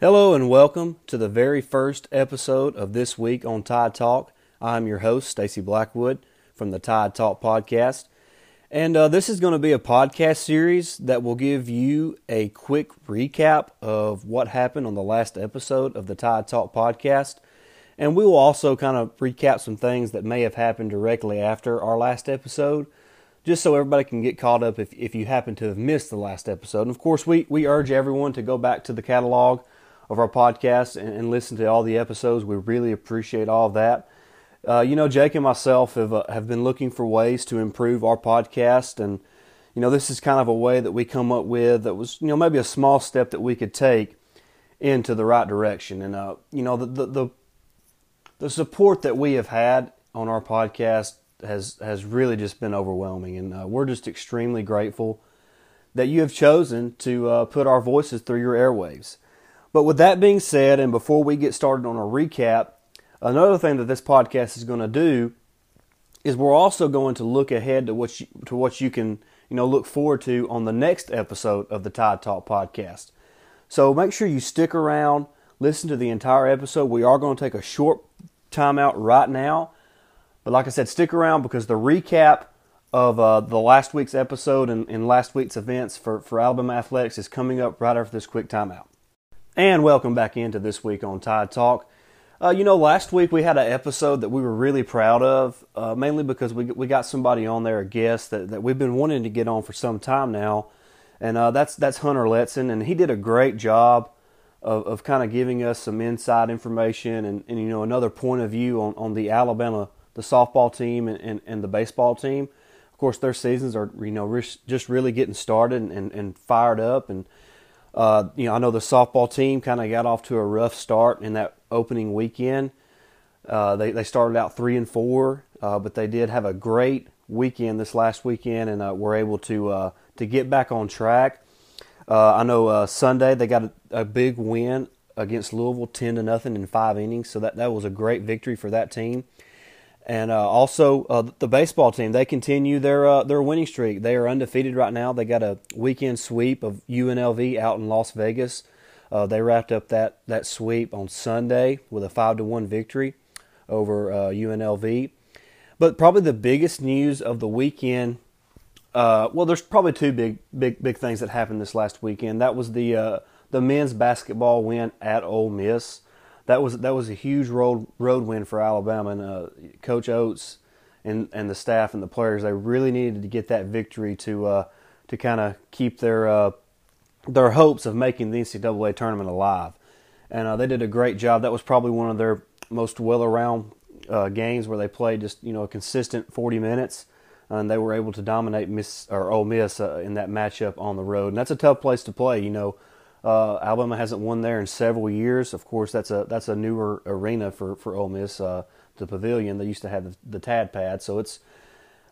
Hello and welcome to the very first episode of this week on Tide Talk. I'm your host, Stacy Blackwood from the Tide Talk podcast. And uh, this is going to be a podcast series that will give you a quick recap of what happened on the last episode of the Tide Talk podcast. And we will also kind of recap some things that may have happened directly after our last episode, just so everybody can get caught up if, if you happen to have missed the last episode. And of course, we, we urge everyone to go back to the catalog of our podcast and, and listen to all the episodes. We really appreciate all of that. Uh, you know, Jake and myself have uh, have been looking for ways to improve our podcast, and you know, this is kind of a way that we come up with that was you know maybe a small step that we could take into the right direction. And uh, you know, the, the the the support that we have had on our podcast has has really just been overwhelming, and uh, we're just extremely grateful that you have chosen to uh, put our voices through your airwaves. But with that being said, and before we get started on a recap, another thing that this podcast is going to do is we're also going to look ahead to what you, to what you can you know look forward to on the next episode of the Tide Talk podcast. So make sure you stick around, listen to the entire episode. We are going to take a short timeout right now, but like I said, stick around because the recap of uh, the last week's episode and, and last week's events for, for Alabama Athletics is coming up right after this quick timeout. And welcome back into this week on Tide Talk. Uh, you know, last week we had an episode that we were really proud of, uh, mainly because we we got somebody on there, a guest that, that we've been wanting to get on for some time now, and uh, that's that's Hunter Letson, and he did a great job of, of kind of giving us some inside information and, and you know another point of view on, on the Alabama the softball team and, and, and the baseball team. Of course, their seasons are you know just really getting started and, and, and fired up and uh, you know, I know the softball team kind of got off to a rough start in that opening weekend. Uh, they they started out three and four, uh, but they did have a great weekend this last weekend, and uh, were able to uh, to get back on track. Uh, I know Sunday they got a, a, big win against Louisville, ten to nothing in five innings, so that that was a great victory for that team. And uh, also uh, the baseball team, they continue their uh, their winning streak. They are undefeated right now. They got a weekend sweep of UNLV out in Las Vegas. Uh, they wrapped up that, that sweep on Sunday with a five to one victory over UNLV. Uh, but probably the biggest news of the weekend. Uh, well, there's probably two big big big things that happened this last weekend. That was the the men's basketball win at Ole Miss that was that was a huge road road win for Alabama and uh, Coach Oats and and the staff and the players. They really needed to get that victory to uh, to kind of keep their uh, their hopes of making the NCAA tournament alive. And uh, they did a great job. That was probably one of their most well around uh, games where they played just you know a consistent 40 minutes. And they were able to dominate Miss or Ole Miss uh, in that matchup on the road, and that's a tough place to play. You know, uh, Alabama hasn't won there in several years. Of course, that's a that's a newer arena for for Ole Miss. Uh, the Pavilion they used to have the, the Tad Pad, so it's.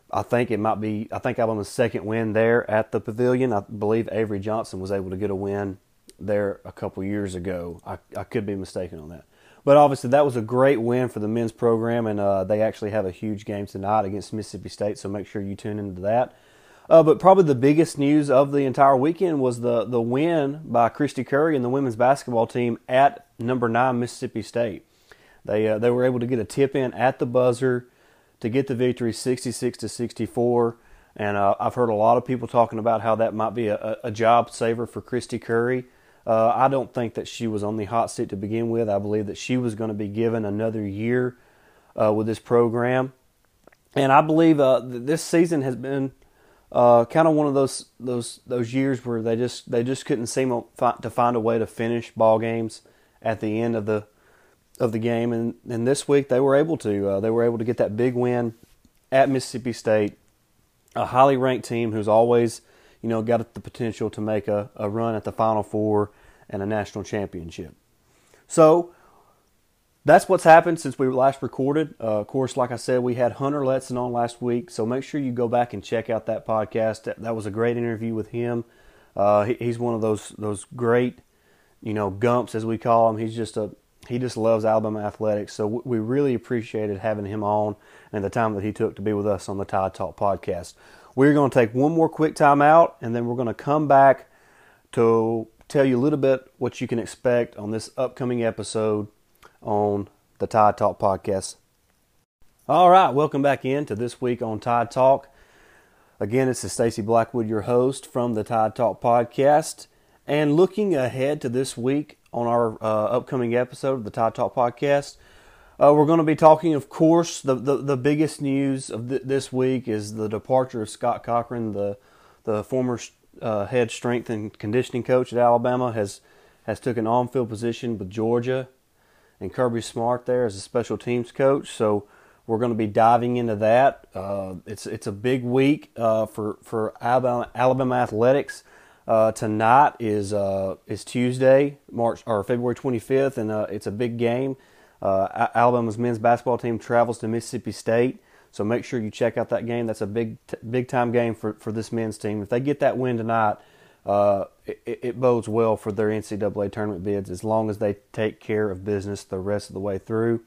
I think it might be. I think Alabama's second win there at the Pavilion. I believe Avery Johnson was able to get a win there a couple years ago. I, I could be mistaken on that, but obviously that was a great win for the men's program, and uh, they actually have a huge game tonight against Mississippi State. So make sure you tune into that. Uh, but probably the biggest news of the entire weekend was the, the win by Kristy Curry and the women's basketball team at number nine Mississippi State. They uh, they were able to get a tip in at the buzzer to get the victory, 66 to 64. And uh, I've heard a lot of people talking about how that might be a, a job saver for Kristy Curry. Uh, I don't think that she was on the hot seat to begin with. I believe that she was going to be given another year uh, with this program. And I believe uh, this season has been uh, kind of one of those those those years where they just they just couldn't seem to find a way to finish ball games at the end of the of the game, and and this week they were able to. Uh, they were able to get that big win at Mississippi State, a highly ranked team who's always you know got the potential to make a, a run at the Final Four and a national championship. So that's what's happened since we last recorded. Uh, of course, like I said, we had Hunter Letson on last week, so make sure you go back and check out that podcast. That, that was a great interview with him. Uh, he, he's one of those those great, you know, gumps as we call him. He's just a he just loves Alabama athletics. So we really appreciated having him on and the time that he took to be with us on the Tide Talk podcast. We're going to take one more quick time out, and then we're going to come back to tell you a little bit what you can expect on this upcoming episode on the Tide Talk podcast. All right, welcome back in to this week on Tide Talk. Again, this is Stacy Blackwood, your host from the Tide Talk podcast. And looking ahead to this week on our uh, upcoming episode of the Tide Talk podcast, uh, we're going to be talking, of course, the, the, the biggest news of th- this week is the departure of Scott Cochran, the the former uh, head strength and conditioning coach at Alabama, has has took an on-field position with Georgia, and Kirby Smart there as a special teams coach. So we're going to be diving into that. Uh, it's it's a big week uh, for for Alabama, Alabama athletics. Uh, tonight is uh, is Tuesday, March or February 25th, and uh, it's a big game. Uh, Alabama's men's basketball team travels to Mississippi State, so make sure you check out that game. That's a big big time game for, for this men's team. If they get that win tonight, uh, it, it, bodes well for their NCAA tournament bids as long as they take care of business the rest of the way through.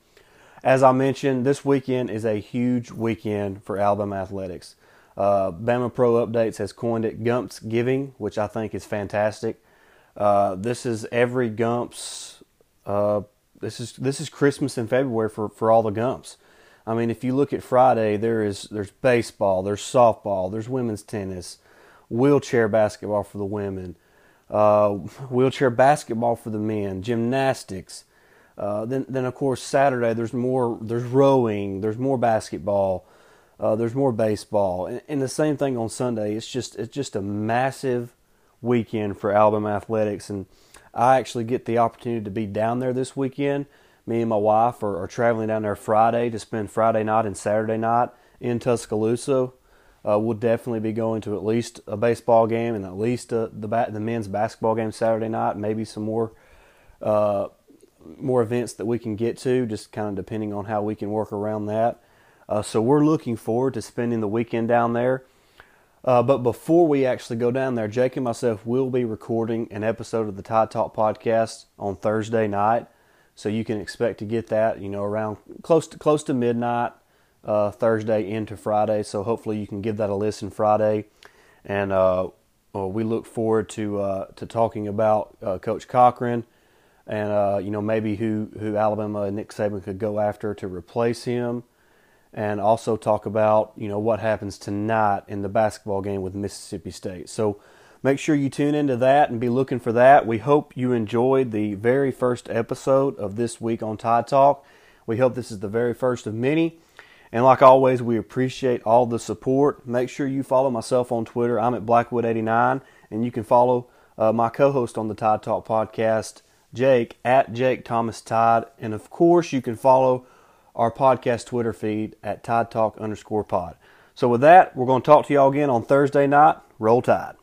As I mentioned, this weekend is a huge weekend for Alabama athletics. Uh, Bama Pro Updates has coined it Gumps Giving, which I think is fantastic. Uh, this is every Gumps. Uh, this is this is Christmas in February for, for all the Gumps. I mean, if you look at Friday, there is there's baseball, there's softball, there's women's tennis, wheelchair basketball for the women, uh, wheelchair basketball for the men, gymnastics. Uh, then, then of course Saturday there's more. There's rowing. There's more basketball. Uh, there's more baseball, and, and, the same thing on Sunday. It's just it's just a massive weekend for Alabama athletics, and I actually get the opportunity to be down there this weekend. Me and my wife are, are traveling down there Friday to spend Friday night and Saturday night in Tuscaloosa. Uh, we'll definitely be going to at least a baseball game and at least uh, the the men's basketball game Saturday night. Maybe some more uh, more events that we can get to, just kind of depending on how we can work around that. Uh, so we're looking forward to spending the weekend down there. Uh, but before we actually go down there, Jake and myself will be recording an episode of the Tide Talk podcast on Thursday night. So you can expect to get that, you know, around close to close to midnight uh, Thursday into Friday. So hopefully you can give that a listen Friday, and uh, well, we look forward to uh, to talking about uh, Coach Cochran and uh, you know maybe who who Alabama and Nick Saban could go after to replace him and also talk about you know what happens tonight in the basketball game with Mississippi State. So make sure you tune into that and be looking for that. We hope you enjoyed the very first episode of this week on Tide Talk. We hope this is the very first of many. And like always, we appreciate all the support. Make sure you follow myself on Twitter. I'm at Blackwood89, and you can follow uh, my co-host on the Tide Talk podcast, Jake at Jake Thomas Tide, and of course you can follow our podcast Twitter feed at Tide Talk underscore pod. So with that, we're going to talk to y'all again on Thursday night. Roll Tide.